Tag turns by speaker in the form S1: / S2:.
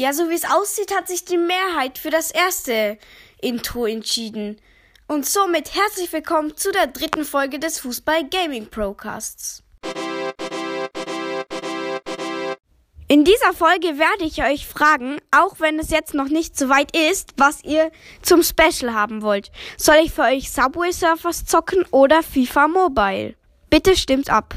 S1: Ja, so wie es aussieht, hat sich die Mehrheit für das erste Intro entschieden. Und somit herzlich willkommen zu der dritten Folge des Fußball Gaming Procasts. In dieser Folge werde ich euch fragen, auch wenn es jetzt noch nicht so weit ist, was ihr zum Special haben wollt. Soll ich für euch Subway Surfers zocken oder FIFA Mobile? Bitte stimmt ab.